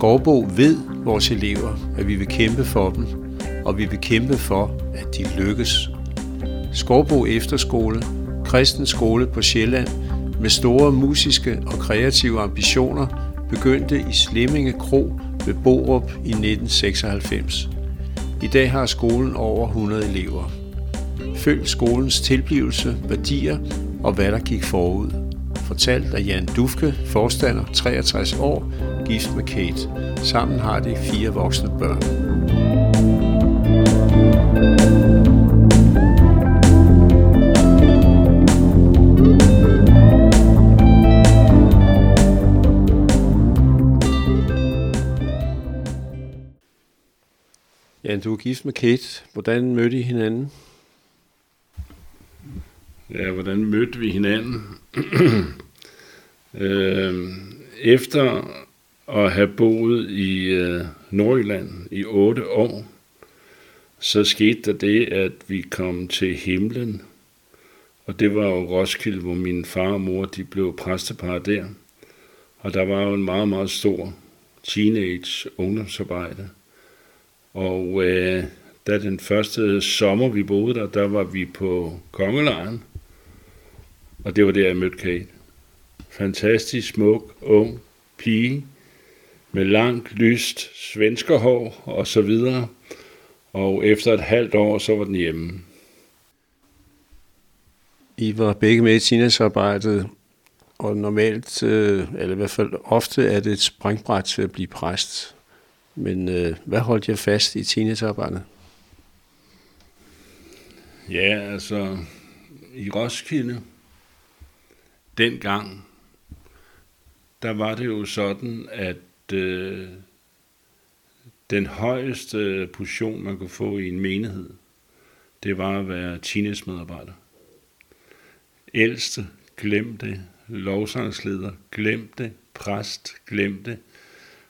Skovbo ved vores elever, at vi vil kæmpe for dem, og vi vil kæmpe for, at de lykkes. Skovbo Efterskole, kristen skole på Sjælland, med store musiske og kreative ambitioner, begyndte i Slemminge Kro ved Borup i 1996. I dag har skolen over 100 elever. Følg skolens tilblivelse, værdier og hvad der gik forud. Fortalt af Jan Dufke, forstander, 63 år, gift med Kate. Sammen har de fire voksne børn. Jan, du er gift med Kate. Hvordan mødte I hinanden? Ja, hvordan mødte vi hinanden? øh, efter at have boet i øh, Nordjylland i otte år, så skete der det, at vi kom til himlen. Og det var jo Roskilde, hvor min far og mor de blev præstepar der. Og der var jo en meget, meget stor teenage ungdomsarbejde. Og øh, da den første sommer, vi boede der, der var vi på Kongelejren. Og det var der, jeg mødte Kate. Fantastisk smuk, ung pige med langt, lyst svenskerhår og så videre. Og efter et halvt år, så var den hjemme. I var begge med i teenagearbejdet, og normalt, øh, eller i hvert fald ofte, er det et springbræt til at blive præst. Men øh, hvad holdt jeg fast i teenagearbejdet? Ja, altså i Roskilde, dengang, der var det jo sådan, at øh, den højeste position, man kunne få i en menighed, det var at være teenage-medarbejder. Ældste, glem det. Lovsangsleder, glem det. Præst, glem det.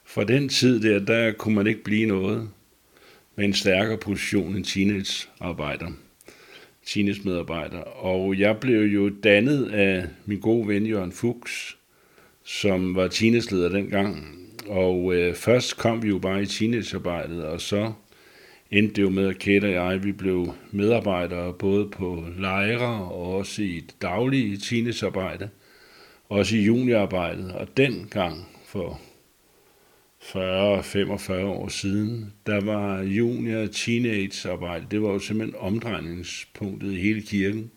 For den tid der, der kunne man ikke blive noget med en stærkere position end teenage-arbejder. Tines medarbejder. Og jeg blev jo dannet af min gode ven Jørgen Fuchs, som var Tines leder dengang. Og øh, først kom vi jo bare i teenagearbejdet, og så endte det jo med, at Kate og jeg, vi blev medarbejdere både på lejre og også i det daglige teenagearbejde, også i juniorarbejdet. Og dengang for 40-45 år siden, der var junior teenage arbejde, det var jo simpelthen omdrejningspunktet i hele kirken.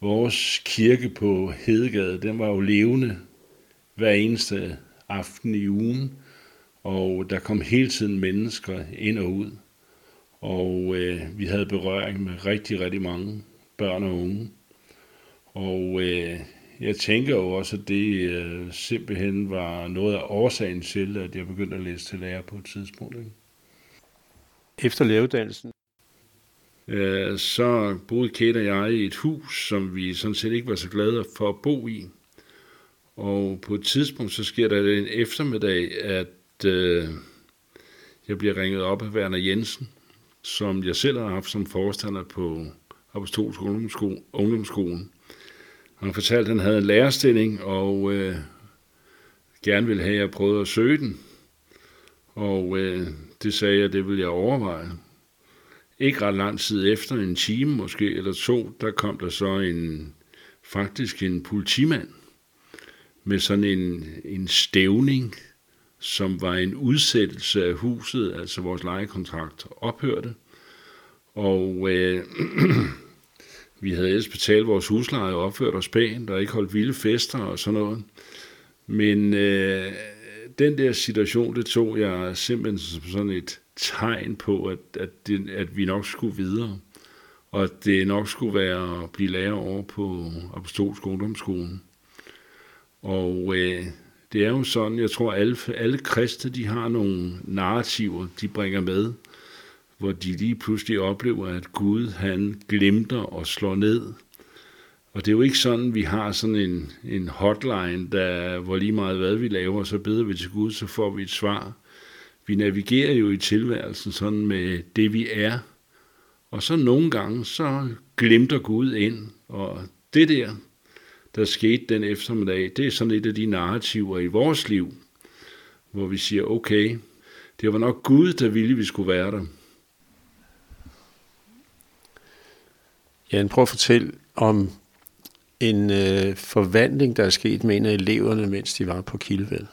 Vores kirke på Hedegade, den var jo levende hver eneste aften i ugen, og der kom hele tiden mennesker ind og ud. Og øh, vi havde berøring med rigtig, rigtig mange børn og unge. Og øh, jeg tænker jo også, at det øh, simpelthen var noget af årsagen til, at jeg begyndte at læse til lærer på et tidspunkt. Ikke? Efter læreruddannelsen? Øh, så boede Kate og jeg i et hus, som vi sådan set ikke var så glade for at bo i. Og på et tidspunkt, så sker der en eftermiddag, at øh, jeg bliver ringet op af Werner Jensen, som jeg selv har haft som forstander på Apostolsk Ungdomsskolen. Han fortalte, at han havde en lærerstilling, og øh, gerne ville have, at jeg prøvede at søge den. Og øh, det sagde jeg, det ville jeg overveje. Ikke ret lang tid efter, en time måske, eller to, der kom der så en, faktisk en politimand med sådan en, en stævning, som var en udsættelse af huset, altså vores lejekontrakt ophørte. Og øh, vi havde ellers betalt vores husleje og opført os pænt, og ikke holdt vilde fester og sådan noget. Men øh, den der situation, det tog jeg simpelthen som sådan et tegn på, at, at, det, at vi nok skulle videre. Og at det nok skulle være at blive lærer over på Apostolsk Ungdomsskolen. Og øh, det er jo sådan, jeg tror, alle, alle kristne, de har nogle narrativer, de bringer med, hvor de lige pludselig oplever, at Gud, han glimter og slår ned. Og det er jo ikke sådan, vi har sådan en, en hotline, der, hvor lige meget hvad vi laver, så beder vi til Gud, så får vi et svar. Vi navigerer jo i tilværelsen sådan med det, vi er. Og så nogle gange, så glimter Gud ind, og det der, der skete den eftermiddag, det er sådan et af de narrativer i vores liv, hvor vi siger, okay, det var nok Gud, der ville, vi skulle være der. Jan, prøv at fortælle om en øh, forvandling, der er sket med en af eleverne, mens de var på Kildevæld.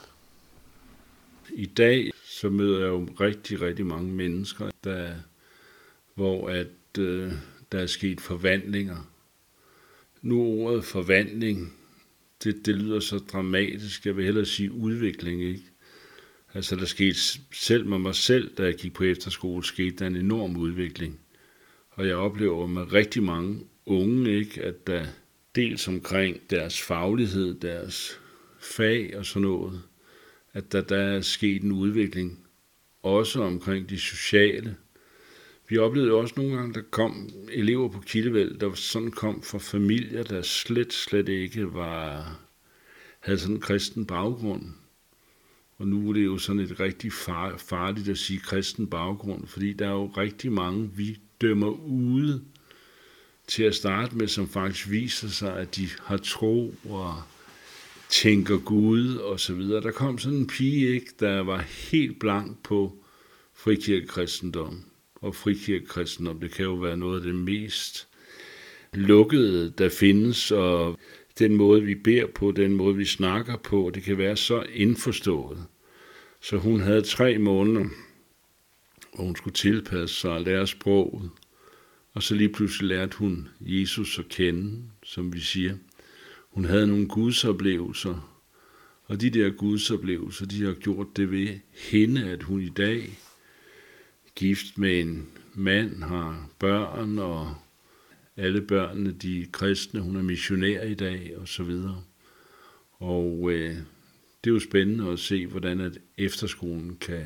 I dag så møder jeg jo rigtig, rigtig mange mennesker, der, hvor at, øh, der er sket forvandlinger. Nu ordet forvandling, det, det lyder så dramatisk. Jeg vil hellere sige udvikling, ikke? Altså der skete selv med mig selv, da jeg gik på efterskole, skete der en enorm udvikling. Og jeg oplever med rigtig mange unge, ikke, at der dels omkring deres faglighed, deres fag og sådan noget, at der, der er sket en udvikling, også omkring de sociale. Vi oplevede også nogle gange, der kom elever på Kildevæld, der sådan kom fra familier, der slet, slet ikke var, havde sådan en kristen baggrund. Og nu er det jo sådan et rigtig far, farligt at sige kristen baggrund, fordi der er jo rigtig mange, vi dømmer ude til at starte med, som faktisk viser sig, at de har tro og tænker Gud og så videre. Der kom sådan en pige, ikke, der var helt blank på frikirkekristendom. Og frikirkekristendom, det kan jo være noget af det mest lukkede, der findes, og den måde, vi beder på, den måde, vi snakker på, det kan være så indforstået. Så hun havde tre måneder, hvor hun skulle tilpasse sig og lære sproget. Og så lige pludselig lærte hun Jesus at kende, som vi siger. Hun havde nogle gudsoplevelser, og de der gudsoplevelser, de har gjort det ved hende, at hun i dag, gift med en mand, har børn, og alle børnene, de er kristne, hun er missionær i dag, og så videre. Og øh, det er jo spændende at se, hvordan at efterskolen kan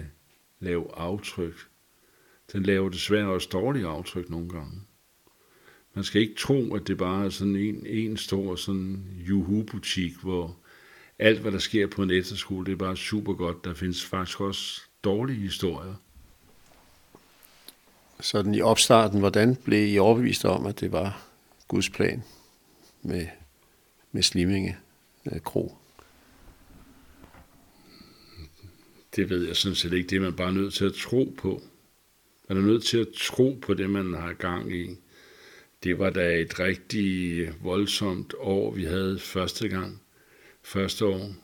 lave aftryk. Den laver desværre også dårlige aftryk nogle gange. Man skal ikke tro, at det bare er sådan en, en stor sådan juhu-butik, hvor alt, hvad der sker på en efterskole, det er bare super godt. Der findes faktisk også dårlige historier. Sådan i opstarten, hvordan blev I overbevist om, at det var Guds plan med, med Sliminge Kro? Det ved jeg sådan set ikke. Det er man bare nødt til at tro på. Man er nødt til at tro på det, man har gang i. Det var da et rigtig voldsomt år, vi havde første gang. Første år.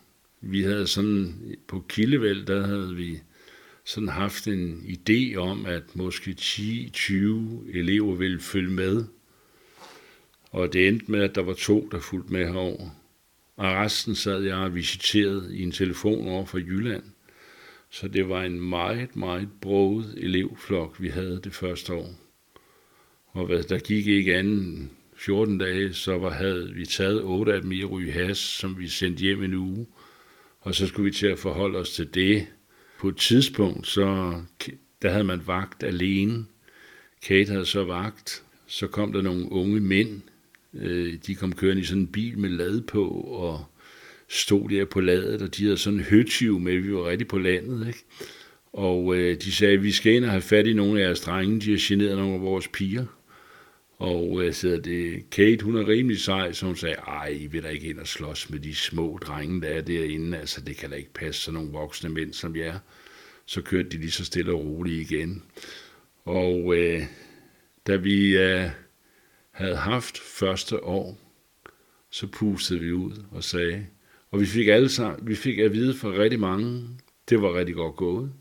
Vi havde sådan, på Kildevæld, der havde vi sådan haft en idé om, at måske 10-20 elever ville følge med. Og det endte med, at der var to, der fulgte med herover. Og resten sad jeg og visiteret i en telefon over fra Jylland. Så det var en meget, meget broget elevflok, vi havde det første år. Og hvad, der gik ikke anden 14 dage, så var, havde vi taget otte af dem i Ryhas, has, som vi sendte hjem en uge. Og så skulle vi til at forholde os til det. På et tidspunkt, så der havde man vagt alene. Kate havde så vagt. Så kom der nogle unge mænd. Øh, de kom kørende i sådan en bil med lad på, og stod der på ladet, og de havde sådan en høtyv med, vi var rigtig på landet, ikke? Og øh, de sagde, vi skal ind og have fat i nogle af jeres drenge, de har generet nogle af vores piger. Og øh, så det, Kate, hun er rimelig sej, så hun sagde, ej, I vil da ikke ind og slås med de små drenge, der er derinde. Altså, det kan da ikke passe sådan nogle voksne mænd som jer. Så kørte de lige så stille og roligt igen. Og øh, da vi øh, havde haft første år, så pustede vi ud og sagde, og vi fik alle sammen, vi fik at vide fra rigtig mange, det var rigtig godt gået.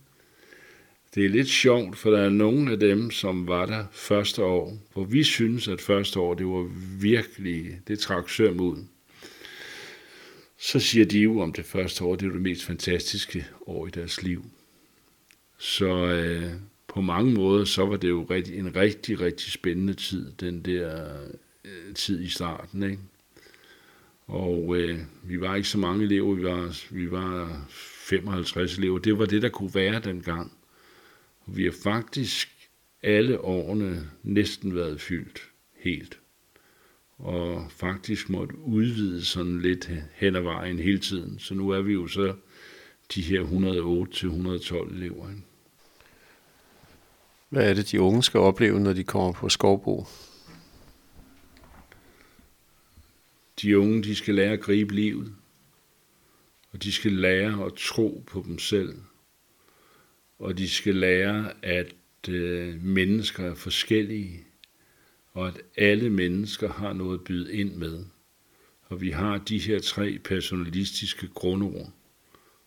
Det er lidt sjovt, for der er nogle af dem, som var der første år, hvor vi synes, at første år, det var virkelig, det trak søm ud. Så siger de jo om det første år, det var det mest fantastiske år i deres liv. Så øh, på mange måder, så var det jo rigtig, en rigtig, rigtig spændende tid, den der øh, tid i starten. Ikke? Og øh, vi var ikke så mange elever, vi var, vi var 55 elever. Det var det, der kunne være dengang. Og vi har faktisk alle årene næsten været fyldt helt. Og faktisk måtte udvide sådan lidt hen ad vejen hele tiden. Så nu er vi jo så de her 108-112 elever. Hvad er det, de unge skal opleve, når de kommer på Skovbo? De unge, de skal lære at gribe livet. Og de skal lære at tro på dem selv. Og de skal lære, at øh, mennesker er forskellige, og at alle mennesker har noget at byde ind med. Og vi har de her tre personalistiske grundord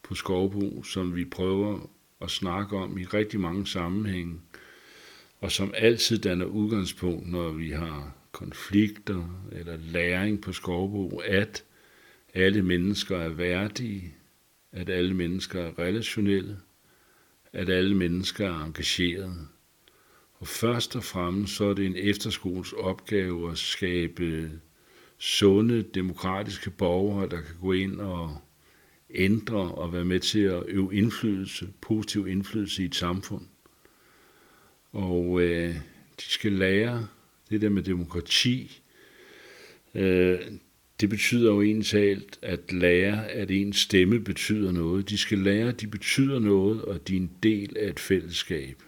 på Skovbo, som vi prøver at snakke om i rigtig mange sammenhænge, og som altid danner udgangspunkt, når vi har konflikter eller læring på Skovbo, at alle mennesker er værdige, at alle mennesker er relationelle, at alle mennesker er engagerede. Og først og fremmest så er det en efterskoles opgave at skabe sunde, demokratiske borgere, der kan gå ind og ændre og være med til at øve indflydelse, positiv indflydelse i et samfund. Og øh, de skal lære det der med demokrati. Øh, det betyder jo en talt at lære, at ens stemme betyder noget. De skal lære, at de betyder noget, og de er en del af et fællesskab.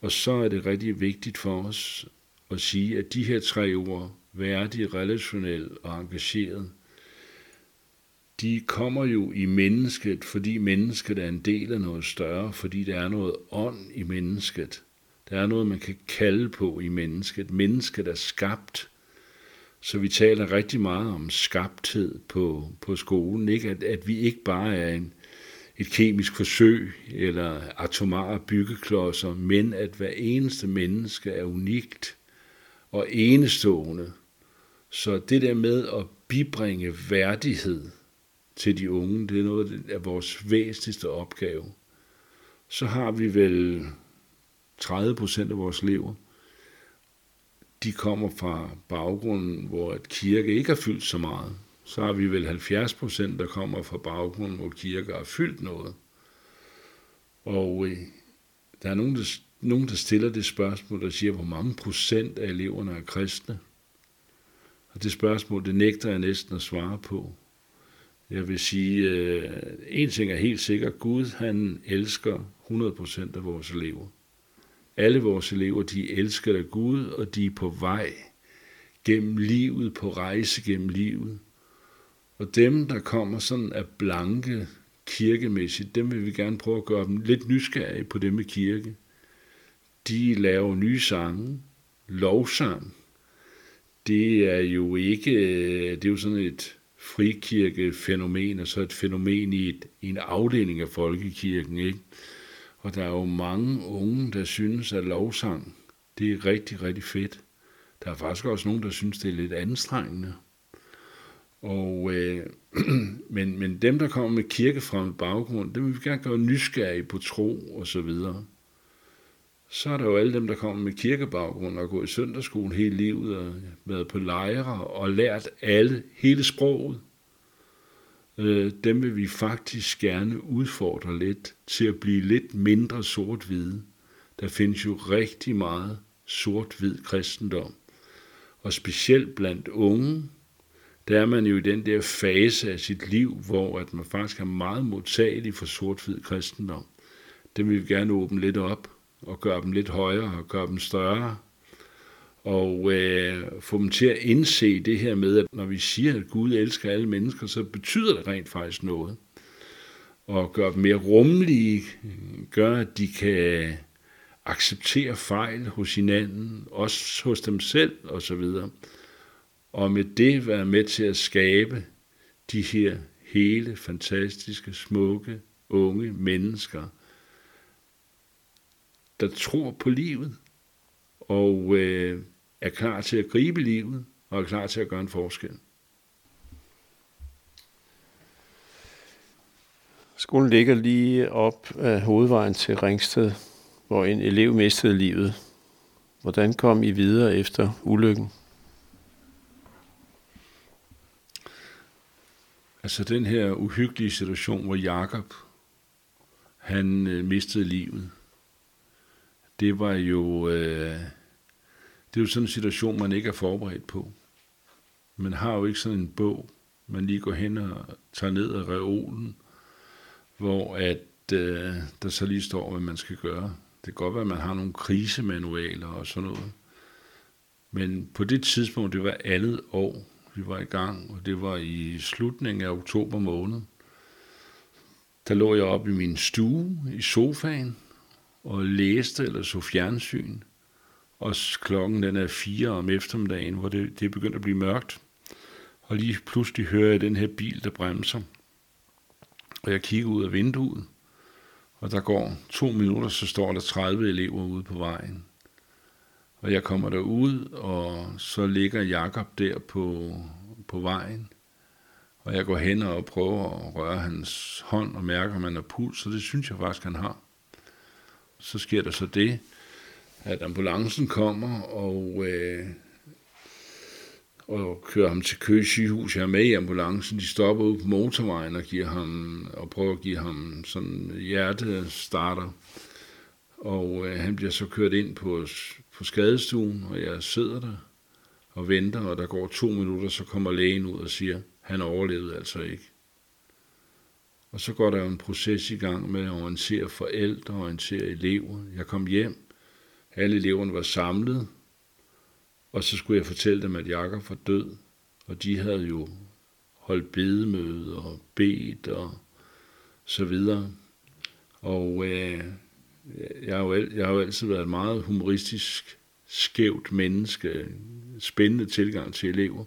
Og så er det rigtig vigtigt for os at sige, at de her tre ord, værdig, relationel og engageret, de kommer jo i mennesket, fordi mennesket er en del af noget større, fordi der er noget ånd i mennesket. Der er noget, man kan kalde på i mennesket. Mennesket er skabt. Så vi taler rigtig meget om skabthed på, på skolen. Ikke? At, at vi ikke bare er en, et kemisk forsøg eller atomare byggeklodser, men at hver eneste menneske er unikt og enestående. Så det der med at bibringe værdighed til de unge, det er noget af vores væsentligste opgave. Så har vi vel 30 procent af vores elever, de kommer fra baggrunden, hvor et kirke ikke er fyldt så meget. Så har vi vel 70 procent, der kommer fra baggrunden, hvor kirke er fyldt noget. Og øh, der er nogen der, nogen, der stiller det spørgsmål, der siger, hvor mange procent af eleverne er kristne. Og det spørgsmål, det nægter jeg næsten at svare på. Jeg vil sige, øh, en ting er helt sikkert, Gud han elsker 100% af vores elever. Alle vores elever, de elsker af Gud, og de er på vej gennem livet, på rejse gennem livet. Og dem, der kommer sådan af blanke kirkemæssigt, dem vil vi gerne prøve at gøre dem lidt nysgerrige på det med kirke. De laver nye sange, lovsang. Det er jo ikke, det er jo sådan et frikirkefænomen, og så et fænomen i, et, i en afdeling af folkekirken, ikke? Og der er jo mange unge, der synes, at lovsang, det er rigtig, rigtig fedt. Der er faktisk også nogen, der synes, det er lidt anstrengende. Og, øh, men, men dem, der kommer med kirkefremmed baggrund, dem vil vi gerne gøre nysgerrige på tro og så videre. Så er der jo alle dem, der kommer med kirkebaggrund og går i søndagsskolen hele livet og været på lejre og lært alle, hele sproget øh, dem vil vi faktisk gerne udfordre lidt til at blive lidt mindre sort-hvide. Der findes jo rigtig meget sort-hvid kristendom. Og specielt blandt unge, der er man jo i den der fase af sit liv, hvor at man faktisk er meget modtagelig for sort-hvid kristendom. Dem vil vi gerne åbne lidt op og gøre dem lidt højere og gøre dem større og øh, få dem til at indse det her med, at når vi siger, at Gud elsker alle mennesker, så betyder det rent faktisk noget. Og gøre dem mere rummelige, gør, at de kan acceptere fejl hos hinanden, også hos dem selv osv. Og med det være med til at skabe de her hele, fantastiske, smukke, unge mennesker, der tror på livet, og øh, er klar til at gribe livet og er klar til at gøre en forskel. Skolen ligger lige op af hovedvejen til Ringsted, hvor en elev mistede livet. Hvordan kom I videre efter ulykken? Altså den her uhyggelige situation, hvor Jakob han øh, mistede livet, det var jo øh, det er jo sådan en situation, man ikke er forberedt på. Man har jo ikke sådan en bog, man lige går hen og tager ned af reolen, hvor at øh, der så lige står, hvad man skal gøre. Det kan godt være, at man har nogle krisemanualer og sådan noget. Men på det tidspunkt, det var andet år, vi var i gang, og det var i slutningen af oktober måned. der lå jeg oppe i min stue i sofaen og læste eller så fjernsyn. Og klokken den er fire om eftermiddagen, hvor det, det er begyndt at blive mørkt. Og lige pludselig hører jeg den her bil, der bremser. Og jeg kigger ud af vinduet, og der går to minutter, så står der 30 elever ude på vejen. Og jeg kommer derud, og så ligger Jakob der på, på vejen. Og jeg går hen og prøver at røre hans hånd og mærker, om han har puls, så det synes jeg faktisk, han har. Så sker der så det, at ambulancen kommer og, øh, og kører ham til Køge sygehus. Jeg er med i ambulancen. De stopper ud på motorvejen og, giver ham, og prøver at give ham sådan hjertestarter. Og øh, han bliver så kørt ind på, på skadestuen, og jeg sidder der og venter, og der går to minutter, så kommer lægen ud og siger, han overlevede altså ikke. Og så går der jo en proces i gang med at orientere forældre, orientere elever. Jeg kom hjem, alle eleverne var samlet, og så skulle jeg fortælle dem, at Jakob var død. Og de havde jo holdt bedemøde og bedt og så videre. Og øh, jeg, har jo, jeg har jo altid været et meget humoristisk, skævt menneske, spændende tilgang til elever.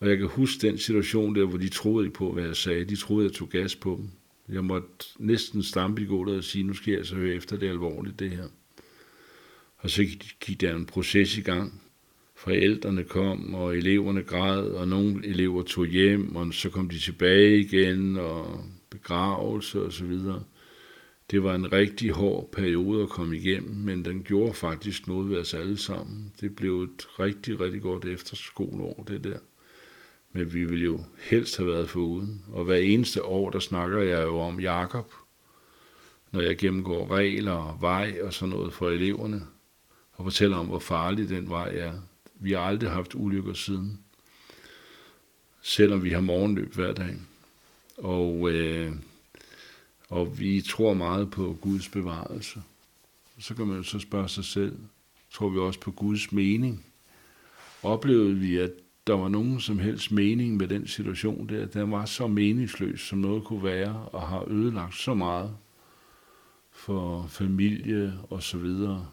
Og jeg kan huske den situation der, hvor de troede ikke på, hvad jeg sagde. De troede, jeg tog gas på dem. Jeg måtte næsten stampe i gulvet og sige, nu skal jeg altså høre efter, det er alvorligt det her. Og så gik der en proces i gang. Forældrene kom, og eleverne græd, og nogle elever tog hjem, og så kom de tilbage igen, og begravelse og så videre. Det var en rigtig hård periode at komme igennem, men den gjorde faktisk noget ved os alle sammen. Det blev et rigtig, rigtig godt efterskoleår, det der. Men vi ville jo helst have været foruden. Og hver eneste år, der snakker jeg jo om Jakob, når jeg gennemgår regler og vej og sådan noget for eleverne, og fortæller om, hvor farlig den vej er. Vi har aldrig haft ulykker siden, selvom vi har morgenløb hver dag. Og, øh, og vi tror meget på Guds bevarelse. Så kan man jo så spørge sig selv, tror vi også på Guds mening? Oplevede vi, at der var nogen som helst mening med den situation der. Den var så meningsløs, som noget kunne være, og har ødelagt så meget for familie og så videre.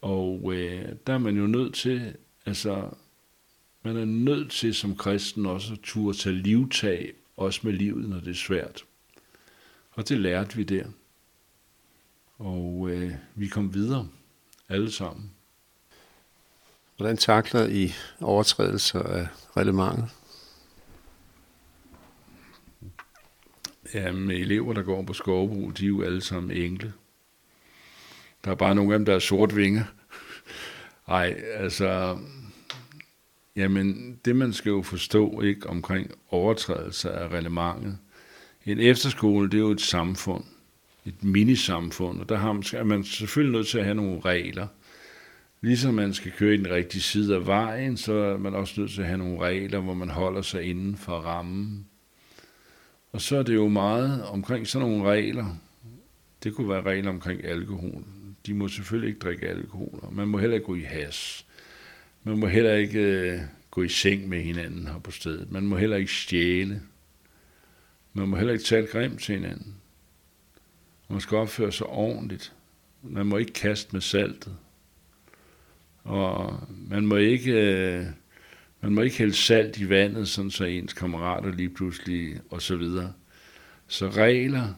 Og øh, der er man jo nødt til, altså, man er nødt til som kristen også at turde tage livtag, også med livet, når det er svært. Og det lærte vi der. Og øh, vi kom videre, alle sammen. Hvordan takler I overtrædelser af reglementet? Jamen, elever, der går på skovbrug, de er jo alle sammen enkle. Der er bare nogle af dem, der er sort vinge. Ej, altså, jamen, det man skal jo forstå ikke omkring overtrædelse af reglementet. En efterskole, det er jo et samfund, et minisamfund, og der har man, er man selvfølgelig nødt til at have nogle regler. Ligesom man skal køre i den rigtige side af vejen, så er man også nødt til at have nogle regler, hvor man holder sig inden for rammen. Og så er det jo meget omkring sådan nogle regler. Det kunne være regler omkring alkohol. De må selvfølgelig ikke drikke alkohol. Man må heller ikke gå i has. Man må heller ikke øh, gå i seng med hinanden her på stedet. Man må heller ikke stjæle. Man må heller ikke tale grimt til hinanden. Man skal opføre sig ordentligt. Man må ikke kaste med saltet. Og man må ikke, øh, man må ikke hælde salt i vandet, sådan så ens kammerater lige pludselig, og så videre. Så regler,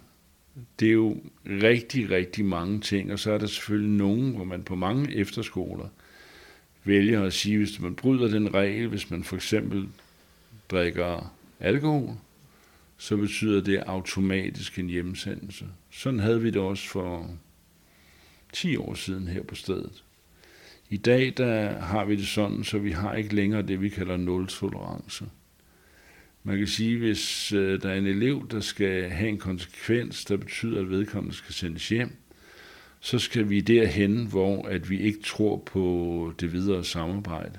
det er jo rigtig, rigtig mange ting, og så er der selvfølgelig nogen, hvor man på mange efterskoler vælger at sige, hvis man bryder den regel, hvis man for eksempel drikker alkohol, så betyder det automatisk en hjemsendelse. Sådan havde vi det også for 10 år siden her på stedet. I dag der har vi det sådan, så vi har ikke længere det, vi kalder nul-tolerance. Man kan sige, hvis øh, der er en elev, der skal have en konsekvens, der betyder, at vedkommende skal sendes hjem, så skal vi derhen, hvor at vi ikke tror på det videre samarbejde.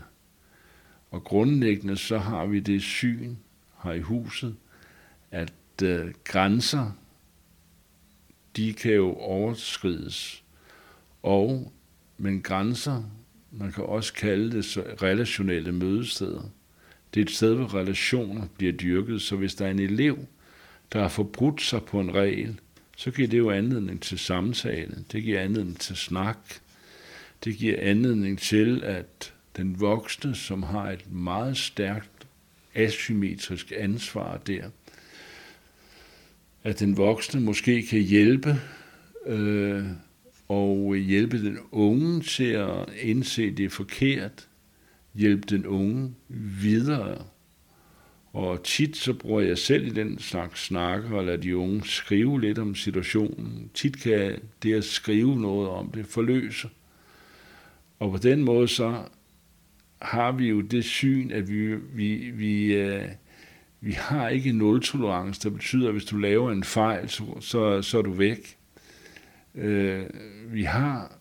Og grundlæggende så har vi det syn her i huset, at øh, grænser, de kan jo overskrides, og men grænser man kan også kalde det så relationelle mødesteder. Det er et sted, hvor relationer bliver dyrket, så hvis der er en elev, der har forbrudt sig på en regel, så giver det jo anledning til samtale, det giver anledning til snak, det giver anledning til, at den voksne, som har et meget stærkt asymmetrisk ansvar der, at den voksne måske kan hjælpe øh, og hjælpe den unge til at indse, det er forkert, hjælpe den unge videre. Og tit så bruger jeg selv i den slags snakker og lader de unge skrive lidt om situationen. Tit kan det at skrive noget om det forløse. Og på den måde så har vi jo det syn, at vi, vi, vi, øh, vi har ikke nul-tolerance, der betyder, at hvis du laver en fejl, så, så, så er du væk. Øh, vi har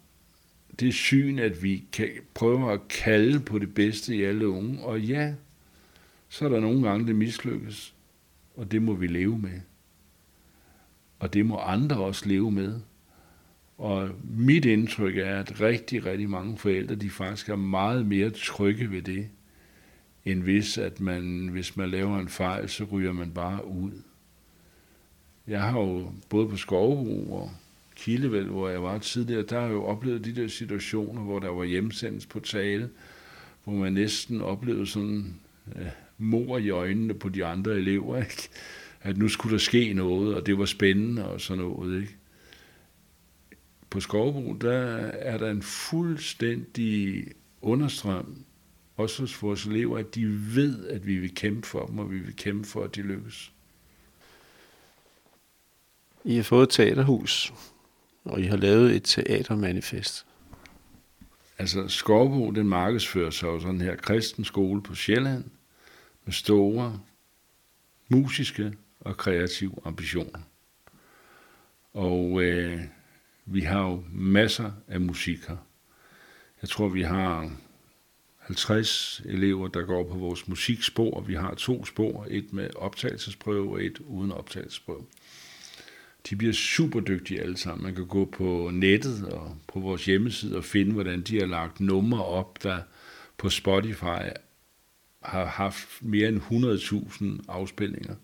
det syn, at vi kan prøve at kalde på det bedste i alle unge, og ja, så er der nogle gange, det mislykkes, og det må vi leve med. Og det må andre også leve med. Og mit indtryk er, at rigtig, rigtig mange forældre, de faktisk er meget mere trygge ved det, end hvis, at man, hvis man laver en fejl, så ryger man bare ud. Jeg har jo både på skovbrug og Kildevæld, hvor jeg var tidligere, der har jeg jo oplevet de der situationer, hvor der var hjemsendes på tale, hvor man næsten oplevede sådan øh, mor i øjnene på de andre elever, ikke? at nu skulle der ske noget, og det var spændende og sådan noget. Ikke? På Skovbro, der er der en fuldstændig understrøm, også hos vores elever, at de ved, at vi vil kæmpe for dem, og vi vil kæmpe for, at de lykkes. I har fået et teaterhus, og I har lavet et teatermanifest. Altså, Skovbo, den markedsfører sig jo sådan her kristen skole på Sjælland, med store musiske og kreative ambitioner. Og øh, vi har jo masser af musikere. Jeg tror, vi har 50 elever, der går på vores musikspor. Vi har to spor, et med optagelsesprøve og et uden optagelsesprøve. De bliver super dygtige alle sammen. Man kan gå på nettet og på vores hjemmeside og finde, hvordan de har lagt numre op, der på Spotify har haft mere end 100.000 afspilninger.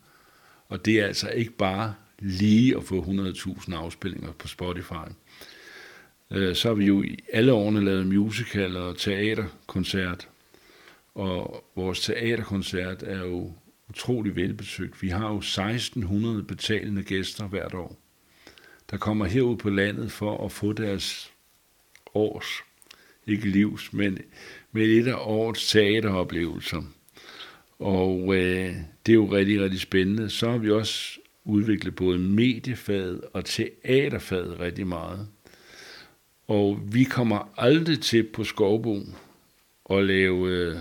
Og det er altså ikke bare lige at få 100.000 afspilninger på Spotify. Øh, så har vi jo i alle årene lavet musical og teaterkoncert, og vores teaterkoncert er jo utrolig velbesøgt. Vi har jo 1600 betalende gæster hvert år, der kommer herud på landet for at få deres års, ikke livs, men med et af årets teateroplevelser. Og øh, det er jo rigtig, rigtig spændende. Så har vi også udviklet både mediefaget og teaterfaget rigtig meget. Og vi kommer aldrig til på Skovbo at lave øh,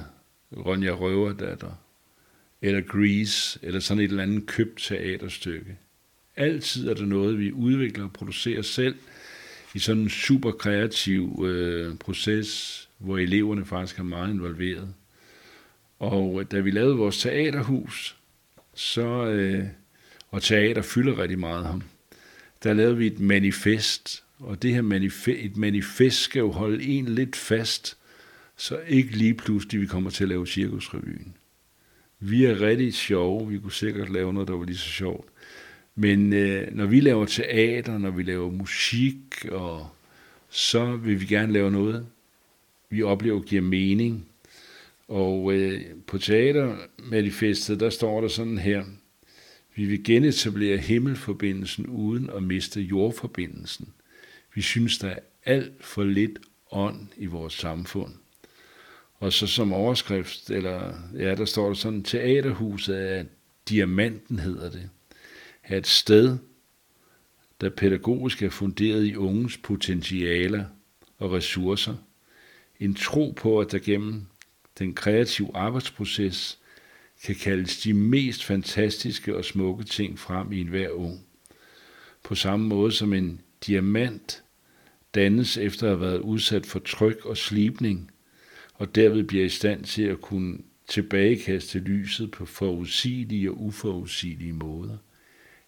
Ronja Røverdatter, eller Grease, eller sådan et eller andet købt teaterstykke. Altid er der noget, vi udvikler og producerer selv i sådan en super kreativ øh, proces, hvor eleverne faktisk er meget involveret. Og øh, da vi lavede vores teaterhus, så, øh, og teater fylder rigtig meget ham, der lavede vi et manifest, og det her manifest, et manifest skal jo holde en lidt fast, så ikke lige pludselig vi kommer til at lave cirkusrevyen. Vi er rigtig sjove, vi kunne sikkert lave noget, der var lige så sjovt. Men øh, når vi laver teater, når vi laver musik, og så vil vi gerne lave noget, vi oplever giver mening. Og øh, på teatermanifestet, der står der sådan her, vi vil genetablere himmelforbindelsen uden at miste jordforbindelsen. Vi synes, der er alt for lidt ånd i vores samfund. Og så som overskrift, eller ja, der står der sådan, teaterhuset er diamanten hedder det. Er et sted, der pædagogisk er funderet i unges potentialer og ressourcer. En tro på, at der gennem den kreative arbejdsproces kan kaldes de mest fantastiske og smukke ting frem i enhver ung. På samme måde som en diamant dannes efter at have været udsat for tryk og slibning, og derved bliver i stand til at kunne tilbagekaste lyset på forudsigelige og uforudsigelige måder.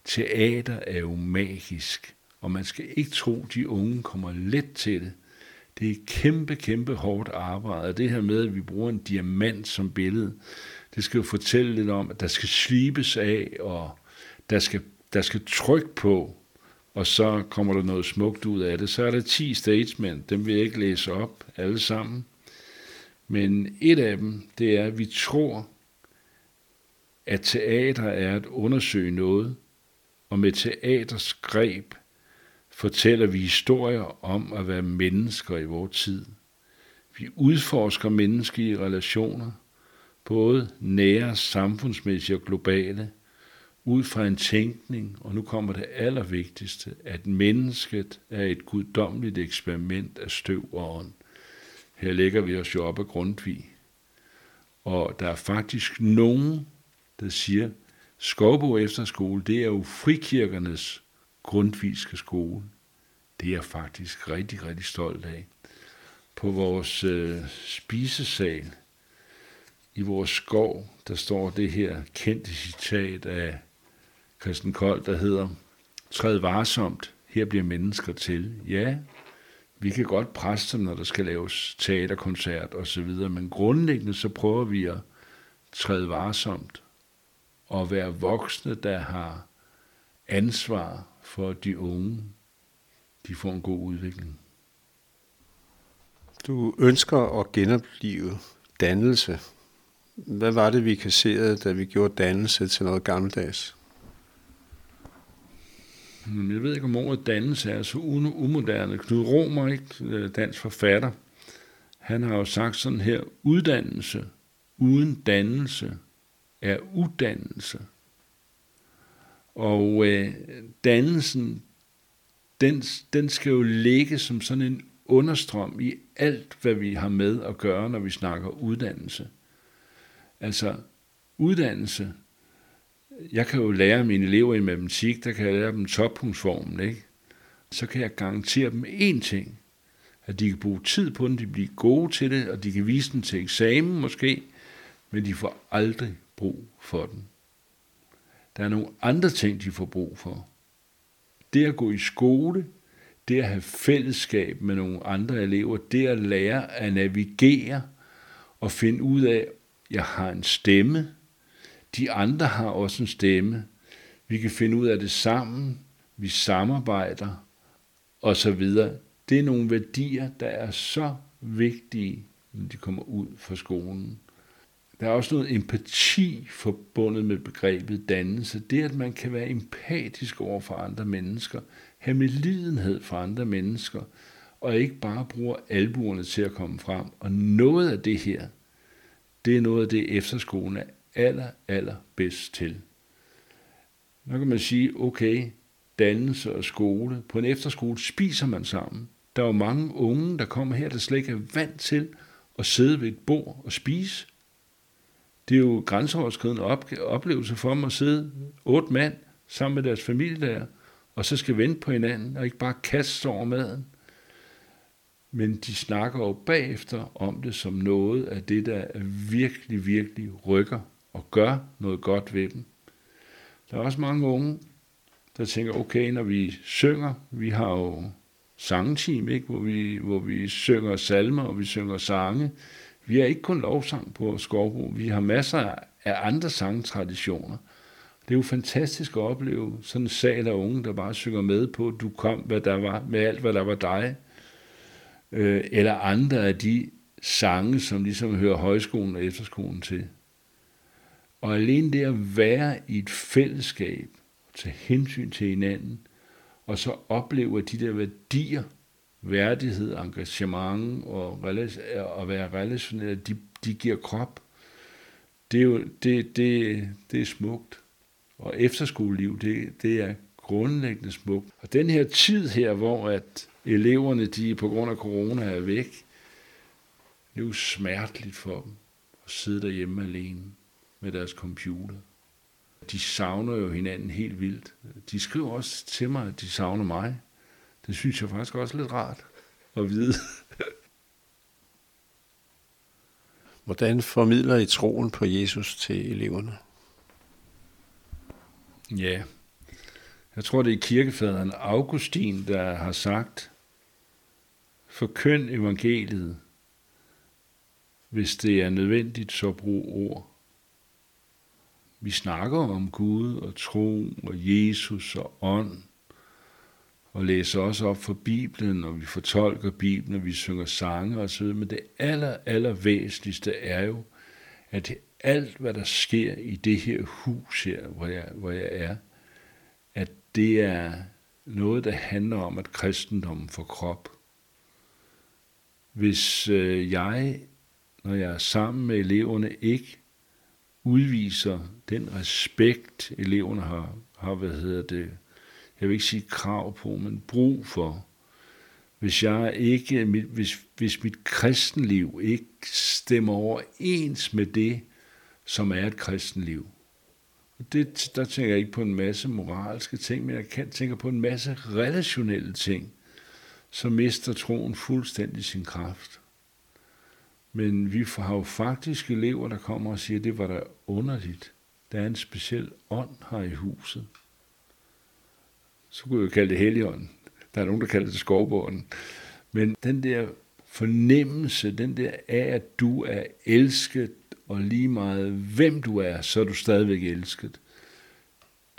Teater er jo magisk, og man skal ikke tro, at de unge kommer let til det. Det er kæmpe, kæmpe hårdt arbejde, og det her med, at vi bruger en diamant som billede, det skal jo fortælle lidt om, at der skal slibes af, og der skal, der skal tryk på, og så kommer der noget smukt ud af det. Så er der 10 statements, dem vil jeg ikke læse op alle sammen. Men et af dem, det er, at vi tror, at teater er at undersøge noget, og med teaters greb fortæller vi historier om at være mennesker i vores tid. Vi udforsker menneskelige relationer, både nære, samfundsmæssige og globale, ud fra en tænkning, og nu kommer det allervigtigste, at mennesket er et guddommeligt eksperiment af støv og ånd. Her lægger vi os jo op af Grundtvig. Og der er faktisk nogen, der siger, Skovbo Efterskole, det er jo frikirkernes grundviske skole. Det er jeg faktisk rigtig, rigtig stolt af. På vores øh, spisesal i vores skov, der står det her kendte citat af Christian Kold, der hedder, Træd varsomt, her bliver mennesker til. Ja, vi kan godt presse dem, når der skal laves teaterkoncert og så videre, men grundlæggende så prøver vi at træde varsomt og være voksne, der har ansvar for de unge, de får en god udvikling. Du ønsker at genopleve dannelse. Hvad var det, vi kasserede, da vi gjorde dannelse til noget gammeldags? Jeg ved ikke, om ordet dannelse er så umoderne. Knud Romer, ikke, øh, dansk forfatter, han har jo sagt sådan her, uddannelse uden dannelse er uddannelse. Og øh, dannelsen, den, den skal jo ligge som sådan en understrøm i alt, hvad vi har med at gøre, når vi snakker uddannelse. Altså, uddannelse, jeg kan jo lære mine elever i matematik, der kan jeg lære dem toppunktsformen, ikke? Så kan jeg garantere dem én ting, at de kan bruge tid på den, de bliver gode til det, og de kan vise den til eksamen måske, men de får aldrig brug for den. Der er nogle andre ting, de får brug for. Det at gå i skole, det at have fællesskab med nogle andre elever, det at lære at navigere og finde ud af, at jeg har en stemme, de andre har også en stemme. Vi kan finde ud af det sammen, vi samarbejder og så videre. Det er nogle værdier, der er så vigtige, når de kommer ud fra skolen. Der er også noget empati forbundet med begrebet dannelse. Det, at man kan være empatisk over for andre mennesker, have medlidenhed for andre mennesker, og ikke bare bruge albuerne til at komme frem. Og noget af det her, det er noget af det, efterskolen er aller, aller bedst til. Nu kan man sige, okay, dannelse og skole. På en efterskole spiser man sammen. Der er jo mange unge, der kommer her, der slet ikke er vant til at sidde ved et bord og spise. Det er jo grænseoverskridende oplevelse for dem at sidde otte mand sammen med deres familie der, og så skal vente på hinanden, og ikke bare kaste over maden. Men de snakker jo bagefter om det som noget af det, der virkelig, virkelig rykker og gør noget godt ved dem. Der er også mange unge, der tænker, okay, når vi synger, vi har jo sangteam, ikke? Hvor, vi, hvor vi synger salmer, og vi synger sange. Vi har ikke kun lovsang på Skovbo, vi har masser af andre sangtraditioner. Det er jo fantastisk at opleve sådan en sal af unge, der bare synger med på, du kom hvad der var, med alt, hvad der var dig. Øh, eller andre af de sange, som ligesom hører højskolen og efterskolen til. Og alene det at være i et fællesskab, tage hensyn til hinanden, og så opleve, at de der værdier, værdighed, engagement og, og være relationelle, de, de giver krop. Det er jo det, det, det er smukt. Og efterskoleliv, det, det er grundlæggende smukt. Og den her tid her, hvor at eleverne, de på grund af corona er væk, det er jo smerteligt for dem at sidde derhjemme alene med deres computer. De savner jo hinanden helt vildt. De skriver også til mig, at de savner mig. Det synes jeg faktisk også er lidt rart at vide. Hvordan formidler I troen på Jesus til eleverne? Ja, jeg tror det er kirkefaderen Augustin, der har sagt, forkynd evangeliet. Hvis det er nødvendigt, så brug ord vi snakker om Gud og tro og Jesus og ånd, og læser også op for Bibelen, og vi fortolker Bibelen, og vi synger sange osv. Men det aller, aller væsentligste er jo, at alt, hvad der sker i det her hus her, hvor jeg, hvor jeg er, at det er noget, der handler om, at kristendommen får krop. Hvis øh, jeg, når jeg er sammen med eleverne, ikke udviser den respekt, eleverne har, har hvad hedder det, jeg vil ikke sige krav på, men brug for. Hvis jeg ikke, hvis, hvis mit kristenliv ikke stemmer overens med det, som er et kristenliv. Det, der tænker jeg ikke på en masse moralske ting, men jeg kan tænker på en masse relationelle ting, så mister troen fuldstændig sin kraft. Men vi har jo faktisk elever, der kommer og siger, det var da underligt. Der er en speciel ånd her i huset. Så kunne jeg kalde det helligånden. Der er nogen, der kalder det skovbånden. Men den der fornemmelse, den der af, at du er elsket, og lige meget hvem du er, så er du stadigvæk elsket.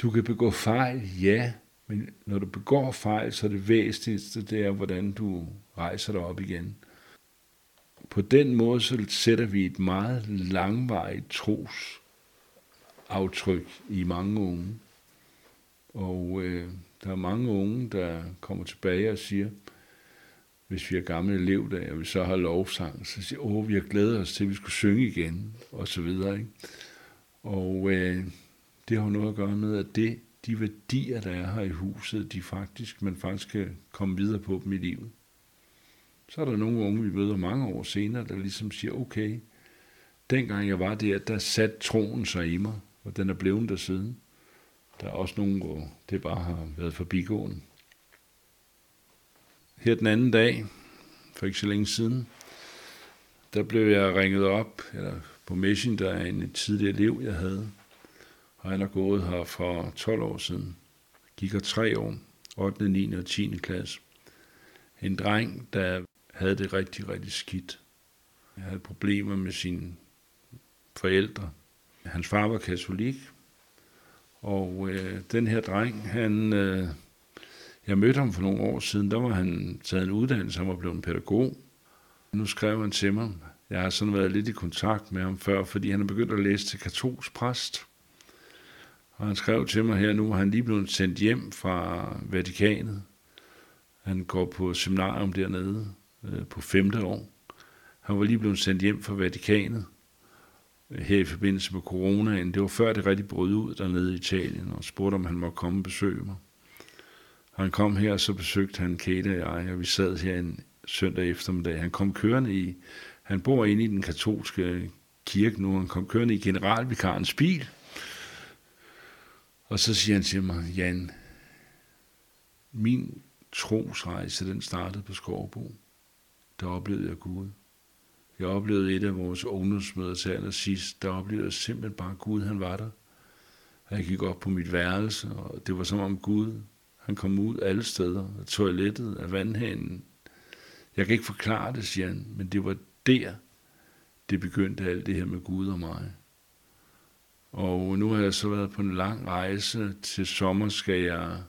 Du kan begå fejl, ja, men når du begår fejl, så er det væsentligste, det er, hvordan du rejser dig op igen. På den måde så sætter vi et meget langvarigt tros aftryk i mange unge. Og øh, der er mange unge, der kommer tilbage og siger, hvis vi er gamle elevdage, og vi så har lovsang, så siger åh, vi har glædet os til, at vi skulle synge igen, og så videre. Ikke? Og øh, det har noget at gøre med, at det, de værdier, der er her i huset, de faktisk, man faktisk kan komme videre på dem i livet. Så er der nogle unge, vi møder mange år senere, der ligesom siger, okay, dengang jeg var der, der satte troen sig i mig, og den er blevet der siden. Der er også nogen, hvor det bare har været forbigående. Her den anden dag, for ikke så længe siden, der blev jeg ringet op, eller på Messenger af en tidligere elev, jeg havde. Og han er gået her for 12 år siden. Gik her tre år, 8., 9. og 10. klasse. En dreng, der havde det rigtig, rigtig skidt. Han havde problemer med sine forældre. Hans far var katolik, og øh, den her dreng, han, øh, jeg mødte ham for nogle år siden, der var han taget en uddannelse, han var blevet en pædagog. Nu skrev han til mig, jeg har sådan været lidt i kontakt med ham før, fordi han er begyndt at læse til katolsk præst. Og han skrev til mig her nu, at han lige blevet sendt hjem fra Vatikanet. Han går på seminarium dernede øh, på femte år. Han var lige blevet sendt hjem fra Vatikanet øh, her i forbindelse med coronaen. Det var før det rigtig brød ud dernede i Italien, og spurgte, om han måtte komme og besøge mig. Han kom her, og så besøgte han Kate og jeg, og vi sad her en søndag eftermiddag. Han kom kørende i, han bor inde i den katolske kirke nu, han kom kørende i generalvikarens bil. Og så siger han til mig, Jan, min trosrejse, den startede på Skovbo. Der oplevede jeg Gud. Jeg oplevede et af vores ungdomsmøder til allersidst, der oplevede jeg simpelthen bare, at Gud han var der. Jeg gik op på mit værelse, og det var som om Gud, han kom ud alle steder, af toilettet, af vandhanen. Jeg kan ikke forklare det, siger han, men det var der, det begyndte alt det her med Gud og mig. Og nu har jeg så været på en lang rejse. Til sommer skal jeg,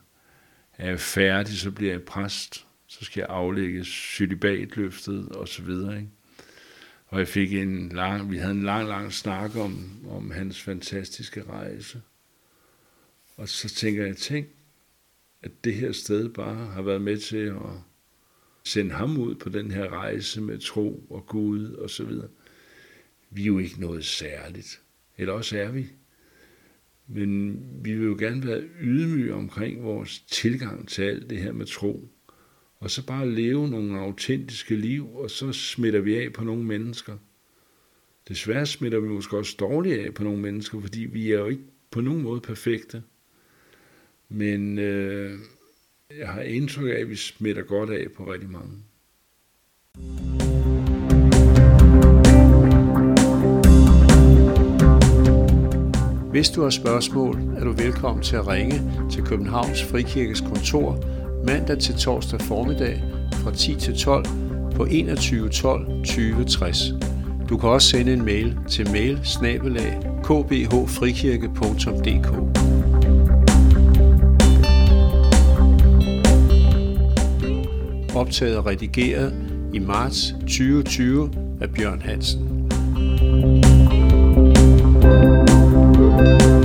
er jeg færdig, så bliver jeg præst. Så skal jeg aflægge sylibatløftet og så videre. Ikke? Og jeg fik en lang, vi havde en lang, lang snak om, om hans fantastiske rejse. Og så tænker jeg, tænk, at det her sted bare har været med til at sende ham ud på den her rejse med tro og Gud og så videre. Vi er jo ikke noget særligt. Eller også er vi. Men vi vil jo gerne være ydmyge omkring vores tilgang til alt det her med tro og så bare leve nogle autentiske liv, og så smitter vi af på nogle mennesker. Desværre smitter vi måske også dårligt af på nogle mennesker, fordi vi er jo ikke på nogen måde perfekte. Men øh, jeg har indtryk af, at vi smitter godt af på rigtig mange. Hvis du har spørgsmål, er du velkommen til at ringe til Københavns Frikirkes kontor mandag til torsdag formiddag fra 10 til 12 på 21 12 20 60. Du kan også sende en mail til mail kbhfrikirke.dk Optaget og redigeret i marts 2020 af Bjørn Hansen. thank you